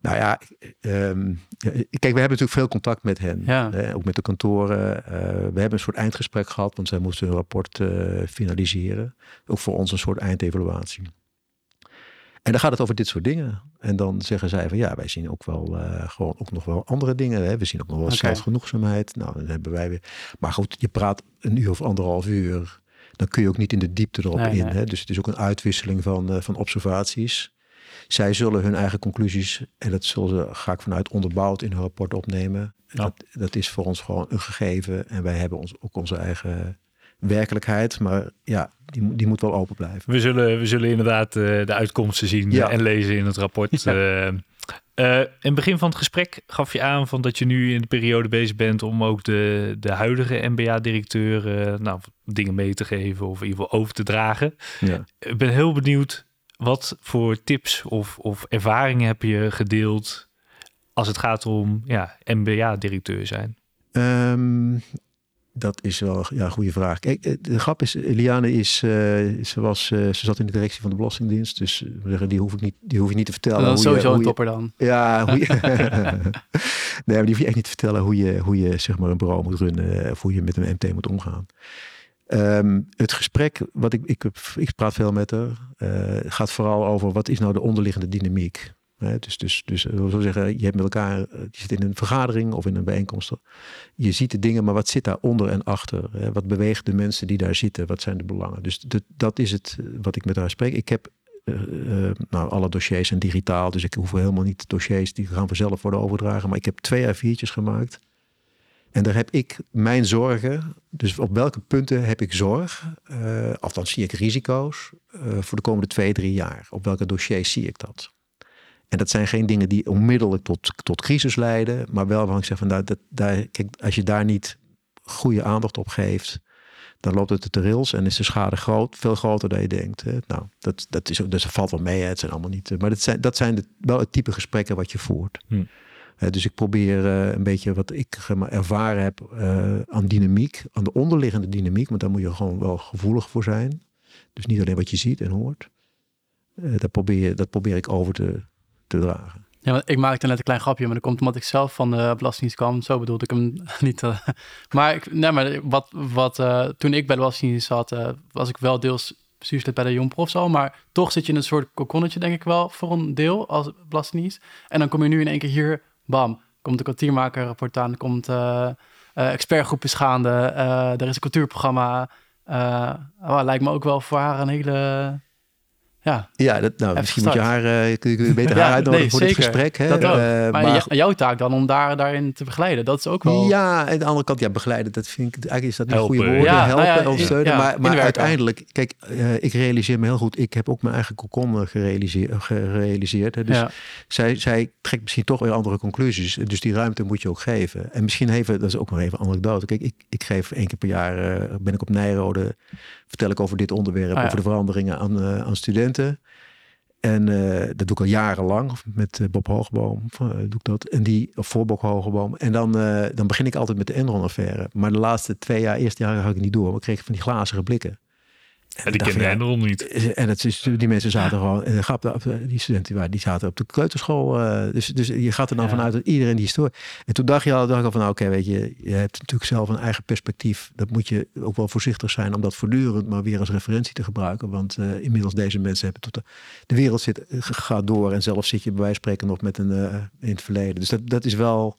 nou ja, um, kijk, we hebben natuurlijk veel contact met hen. Ja. ook met de kantoren. Uh, we hebben een soort eindgesprek gehad, want zij moesten hun rapport uh, finaliseren. Ook voor ons een soort eindevaluatie. En dan gaat het over dit soort dingen. En dan zeggen zij van ja, wij zien ook wel uh, gewoon ook nog wel andere dingen. Hè? We zien ook nog wel okay. zelfgenoegzaamheid. Nou, dan hebben wij weer. Maar goed, je praat een uur of anderhalf uur. Dan kun je ook niet in de diepte erop in. Hè? Dus het is ook een uitwisseling van, uh, van observaties. Zij zullen hun eigen conclusies, en dat zullen ze, ga ik vanuit, onderbouwd in hun rapport opnemen. Ja. Dat, dat is voor ons gewoon een gegeven. En wij hebben ons, ook onze eigen werkelijkheid. Maar ja, die, die moet wel open blijven. We zullen, we zullen inderdaad uh, de uitkomsten zien ja. en lezen in het rapport. Ja. Uh, uh, in het begin van het gesprek gaf je aan van dat je nu in de periode bezig bent om ook de, de huidige MBA-directeur nou, dingen mee te geven of in ieder geval over te dragen. Ja. Ik ben heel benieuwd wat voor tips of, of ervaringen heb je gedeeld als het gaat om ja, MBA-directeur zijn? Um, dat is wel ja, een goede vraag. Kijk, eh, de grap is, Eliane is, uh, ze, was, uh, ze zat in de directie van de Belastingdienst. Dus die hoef ik niet, die hoef je niet te vertellen. Dat is sowieso je, een topper dan. Ja, hoe je, nee, maar die hoef je echt niet te vertellen hoe je, hoe je zeg maar een bureau moet runnen. Of hoe je met een MT moet omgaan. Um, het gesprek, wat ik, ik, ik praat veel met haar, gaat vooral over wat is nou de onderliggende dynamiek. dus, dus, dus we zeggen, je hebt met elkaar, je zit in een vergadering of in een bijeenkomst. Je ziet de dingen, maar wat zit daar onder en achter? Wat beweegt de mensen die daar zitten? Wat zijn de belangen? Dus dat, is het wat ik met haar spreek. Ik heb nou, alle dossiers zijn digitaal, dus ik hoef helemaal niet dossiers die gaan vanzelf worden overdragen. Maar ik heb twee A4'tjes gemaakt. En daar heb ik mijn zorgen. Dus op welke punten heb ik zorg? Uh, althans zie ik risico's voor de komende twee, drie jaar. Op welke dossiers zie ik dat? En dat zijn geen dingen die onmiddellijk tot, tot crisis leiden, maar wel waarvan ik zeg van nou, dat, daar, kijk, als je daar niet goede aandacht op geeft, dan loopt het de rails en is de schade groot, veel groter dan je denkt. Hè? Nou, dat, dat, is, dus dat valt wel mee, hè? het zijn allemaal niet. Maar dat zijn, dat zijn wel het type gesprekken wat je voert. Hm. Dus ik probeer uh, een beetje wat ik ervaren heb uh, aan dynamiek, aan de onderliggende dynamiek, want daar moet je gewoon wel gevoelig voor zijn. Dus niet alleen wat je ziet en hoort. dat, probeer, dat probeer ik over te, te dragen. Ja, want ik maakte net een klein grapje, maar dat komt omdat ik zelf van de Belastingdienst kwam. Zo bedoelde ik hem niet. Maar, ik, nee, maar wat, wat, toen ik bij de Belastingdienst zat, was ik wel deels bestuurslid bij de Jongprof zo. Maar toch zit je in een soort kokonnetje, denk ik wel, voor een deel als Belastingdienst. En dan kom je nu in één keer hier, komt de kwartiermaker rapport aan, komt expertgroep is gaande, er is een cultuurprogramma. Oh, lijkt me ook wel voor haar een hele Ja, Ja, dat, nou, misschien moet je haar, eh, beter Ja, haar uitnodigen nee, voor dit gesprek. Hè? Dat. Eh, maar, jouw taak dan om daar, daarin te begeleiden, dat is ook wel... Ja, aan de andere kant, ja, begeleiden, dat vind ik, eigenlijk is dat niet Helpen. goede woorden. Ja, helpen, nou ja, ondersteunen. ja, maar maar uiteindelijk, kijk, eh, ik realiseer me heel goed, ik heb ook mijn eigen cocon gerealiseerd. gerealiseerd hè. Dus Ja. zij, zij trekt misschien toch weer andere conclusies. Dus die ruimte moet je ook geven. En misschien even, dat is ook nog even een anekdote. Kijk, ik, ik geef één keer per jaar, eh, ben ik op Nijrode, vertel ik over dit onderwerp, Ah, ja. over de veranderingen aan, eh, aan studenten. En eh, dat doe ik al jarenlang met eh, Bob Hoogboom. doe ik dat. En die, of voor Bob Hoogboom. En dan, dan begin ik altijd met de Enron-affaire. Maar de laatste twee jaar, eerste jaar, had ik niet door. Maar ik kreeg van die glazige blikken. Die ik van, ja, niet. en het is, die mensen zaten gewoon, en de grap, die studenten die waren, die zaten op de kleuterschool. eh, dus, dus je gaat er dan Ja. vanuit dat iedereen die historie. En toen dacht je al, dacht ik al van, nou, oké, weet je, je hebt natuurlijk zelf een eigen perspectief. Dat moet je ook wel voorzichtig zijn om dat voortdurend maar weer als referentie te gebruiken. Want eh, inmiddels deze mensen hebben tot de, de wereld zit, gaat door en zelf zit je bij wijze van spreken nog met een eh, in het verleden. Dus dat, dat is wel,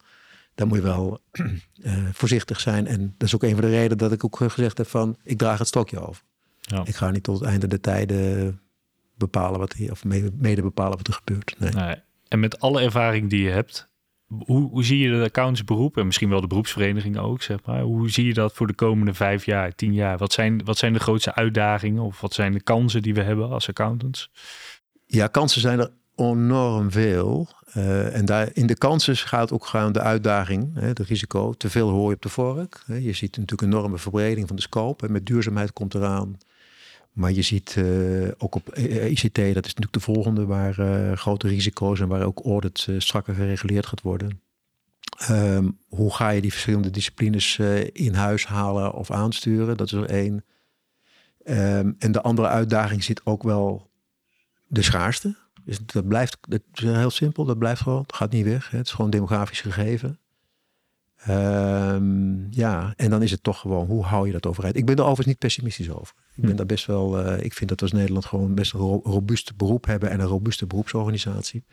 daar moet je wel eh, voorzichtig zijn. En dat is ook een van de redenen dat ik ook gezegd heb van, ik draag het stokje over. Ja. Ik ga niet tot het einde der tijden bepalen wat hier, of mede, bepalen wat er gebeurt. Nee. Nee. En met alle ervaring die je hebt, hoe, hoe zie je de accountsberoep en misschien wel de beroepsvereniging ook, zeg maar. Hoe zie je dat voor de komende vijf jaar, tien jaar? Wat zijn, wat zijn de grootste uitdagingen of wat zijn de kansen die we hebben als accountants? Ja, kansen zijn er enorm veel. Eh, en daar, in de kansen gaat ook gewoon de uitdaging, hè, het risico. Te veel hooi op de vork. Hè. Je ziet natuurlijk een enorme verbreding van de scope. En met duurzaamheid komt eraan. Maar je ziet eh, ook op eh, ICT, dat is natuurlijk de volgende, waar eh, grote risico's en waar ook audit eh, strakker gereguleerd gaat worden. Ehm, hoe ga je die verschillende disciplines eh, in huis halen of aansturen? Dat is er één. Ehm, en de andere uitdaging zit ook wel de schaarste. Dus dat blijft, dat is heel simpel, dat blijft gewoon, het gaat niet weg. Hè. Het is gewoon demografisch gegeven. Ehm, ja, en dan is het toch gewoon, hoe hou je dat overeind? Ik ben er overigens niet pessimistisch over. Ik ben Hm. daar best wel, eh, ik vind dat we als Nederland gewoon best een ro- robuust beroep hebben en een robuuste beroepsorganisatie.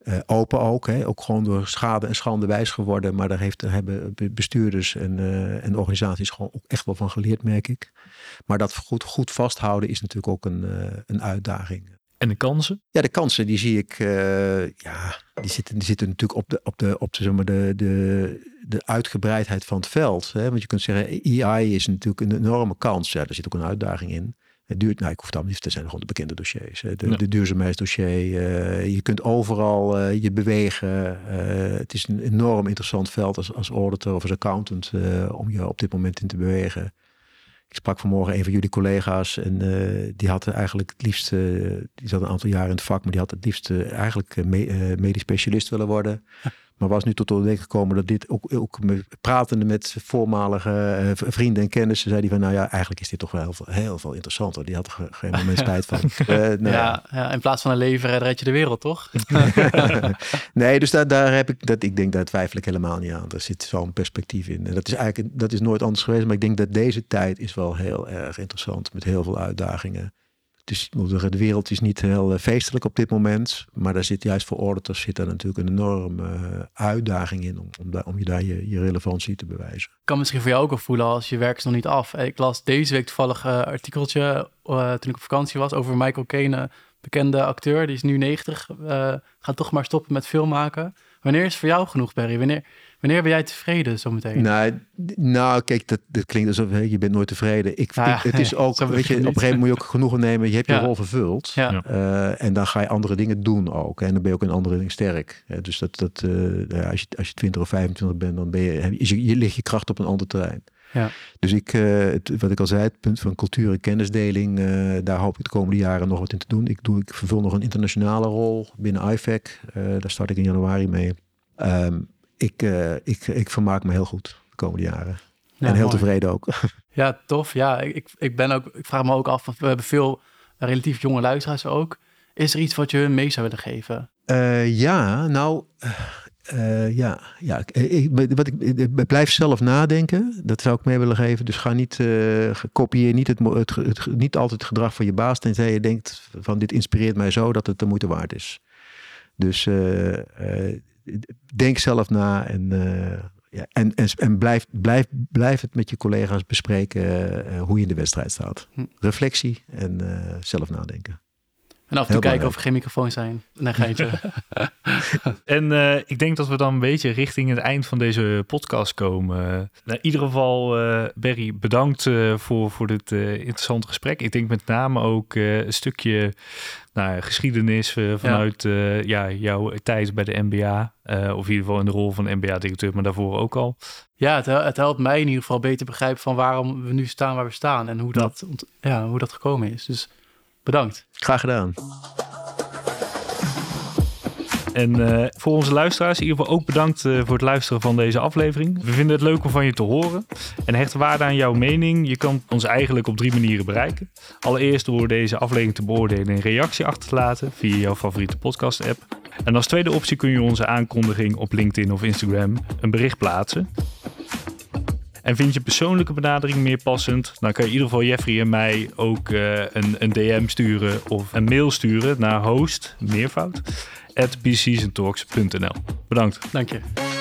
Eh, open ook, hè? ook gewoon door schade en schande wijs geworden. Maar daar, heeft, daar hebben be- bestuurders en, eh, en organisaties gewoon ook echt wel van geleerd, merk ik. Maar dat goed, goed vasthouden is natuurlijk ook een, een uitdaging. En de kansen? Ja, de kansen die zie ik, eh, ja, die zitten, die zitten natuurlijk op de, op de, op de, zeg maar de, de, de uitgebreidheid van het veld. Hè? Want je kunt zeggen, EI is natuurlijk een enorme kans. Ja, daar zit ook een uitdaging in. Het duurt, nou, ik hoef het allemaal niet te zijn, gewoon de bekende dossiers. Hè? De, Ja. de duurzaamheidsdossier. eh, je kunt overal eh, je bewegen. het is een enorm interessant veld als, als auditor of als accountant om je op dit moment in te bewegen. Ik sprak vanmorgen een van jullie collega's en eh, die had eigenlijk het liefst, eh, die zat een aantal jaar in het vak, maar die had het liefst eh, eigenlijk me- medisch specialist willen worden. Maar was nu tot de ontdekking gekomen dat dit ook, ook pratende met voormalige eh, vrienden en kennissen, zei hij van nou ja, eigenlijk is dit toch wel heel veel, heel veel interessanter. Die had er ge- geen moment spijt van. Eh, nou ja. ja, in plaats van een leven red je de wereld, toch? nee, dus daar, daar heb ik dat. Ik denk daar twijfel ik helemaal niet aan. Er zit zo'n perspectief in. En dat is eigenlijk dat is nooit anders geweest. Maar ik denk dat deze tijd is wel heel erg interessant met heel veel uitdagingen. Het zeggen, de wereld is niet heel eh, feestelijk op dit moment. Maar daar zit juist voor auditors zit daar natuurlijk een enorme eh, uitdaging in om, om, je daar je, je relevantie te bewijzen. kan misschien voor jou ook wel voelen als je werk is nog niet af. Ik las deze week toevallig een artikeltje eh, toen ik op vakantie was over Michael Caine, bekende acteur. Die is nu 90, eh, gaat toch maar stoppen met filmmaken. Wanneer is voor jou genoeg, Barry? Wanneer, wanneer ben jij tevreden zometeen? Nou, nou, kijk, dat, dat klinkt alsof hè, je bent nooit tevreden. Ik, ik- het is ook, weet je, op een gegeven moment moet je ook genoegen nemen. Je hebt je rol vervuld. Ja. Eh, en dan ga je andere dingen doen ook. hè. En dan ben je ook in andere dingen sterk. Hè. Dus dat, dat, eh, ja, als, je, als je 20 of 25 bent, dan ben je, je, je, ligt je kracht op een ander terrein. Ja. Dus ik, eh, het, wat ik al zei, het punt van cultuur en kennisdeling, daar hoop ik de komende jaren nog wat in te doen. Ik, doe, ik vervul nog een internationale rol binnen IFAC. Eh, daar start ik in januari mee. Ehm, ik, eh, ik, ik vermaak me heel goed de komende jaren. Ja, en heel mooi. tevreden ook. Ja, tof. Ja, ik, ik, ben ook, ik vraag me ook af, we hebben veel relatief jonge luisteraars ook. Is er iets wat je hun mee zou willen geven? Eh, ja, nou, eh, ja, ja. Ik, ik- wat ik, ik blijf zelf nadenken. Dat zou ik mee willen geven. Dus ga niet, eh, kopieer niet, het, het, het, niet altijd het gedrag van je baas. Tenzij je denkt van dit inspireert mij zo dat het de moeite waard is. Dus eh, denk zelf na en, eh, ja, en, en, en blijf, blijf, blijf het met je collega's bespreken eh, hoe je in de wedstrijd staat. Hm. Reflectie en eh, zelf nadenken. En af en toe kijken of er geen microfoons zijn. Nee, geintje. en uh, ik denk dat we dan een beetje richting het eind van deze podcast komen. Nou, in ieder geval, uh, Berry, bedankt uh, voor, voor dit interessante gesprek. Ik denk met name ook een stukje nou, geschiedenis vanuit ja. ja. jouw tijd bij de NBA. of in ieder geval in de rol van NBA-directeur, maar daarvoor ook al. Ja, het, het, helpt mij in ieder geval beter begrijpen van waarom we nu staan waar we staan. En hoe dat, ja, hoe dat gekomen is. Dus Bedankt. Graag gedaan. En uh, voor onze luisteraars, in ieder geval ook bedankt uh, voor het luisteren van deze aflevering. We vinden het leuk om van je te horen en hechten waarde aan jouw mening. Je kan ons eigenlijk op drie manieren bereiken. Allereerst door deze aflevering te beoordelen en een reactie achter te laten via jouw favoriete podcast-app. En als tweede optie kun je onze aankondiging op LinkedIn of Instagram een bericht plaatsen. En vind je persoonlijke benadering meer passend, dan kan je in ieder geval Jeffrey en mij ook uh, een, een, DM sturen of een mail sturen naar host, meervoud, at Bedankt. Dank je.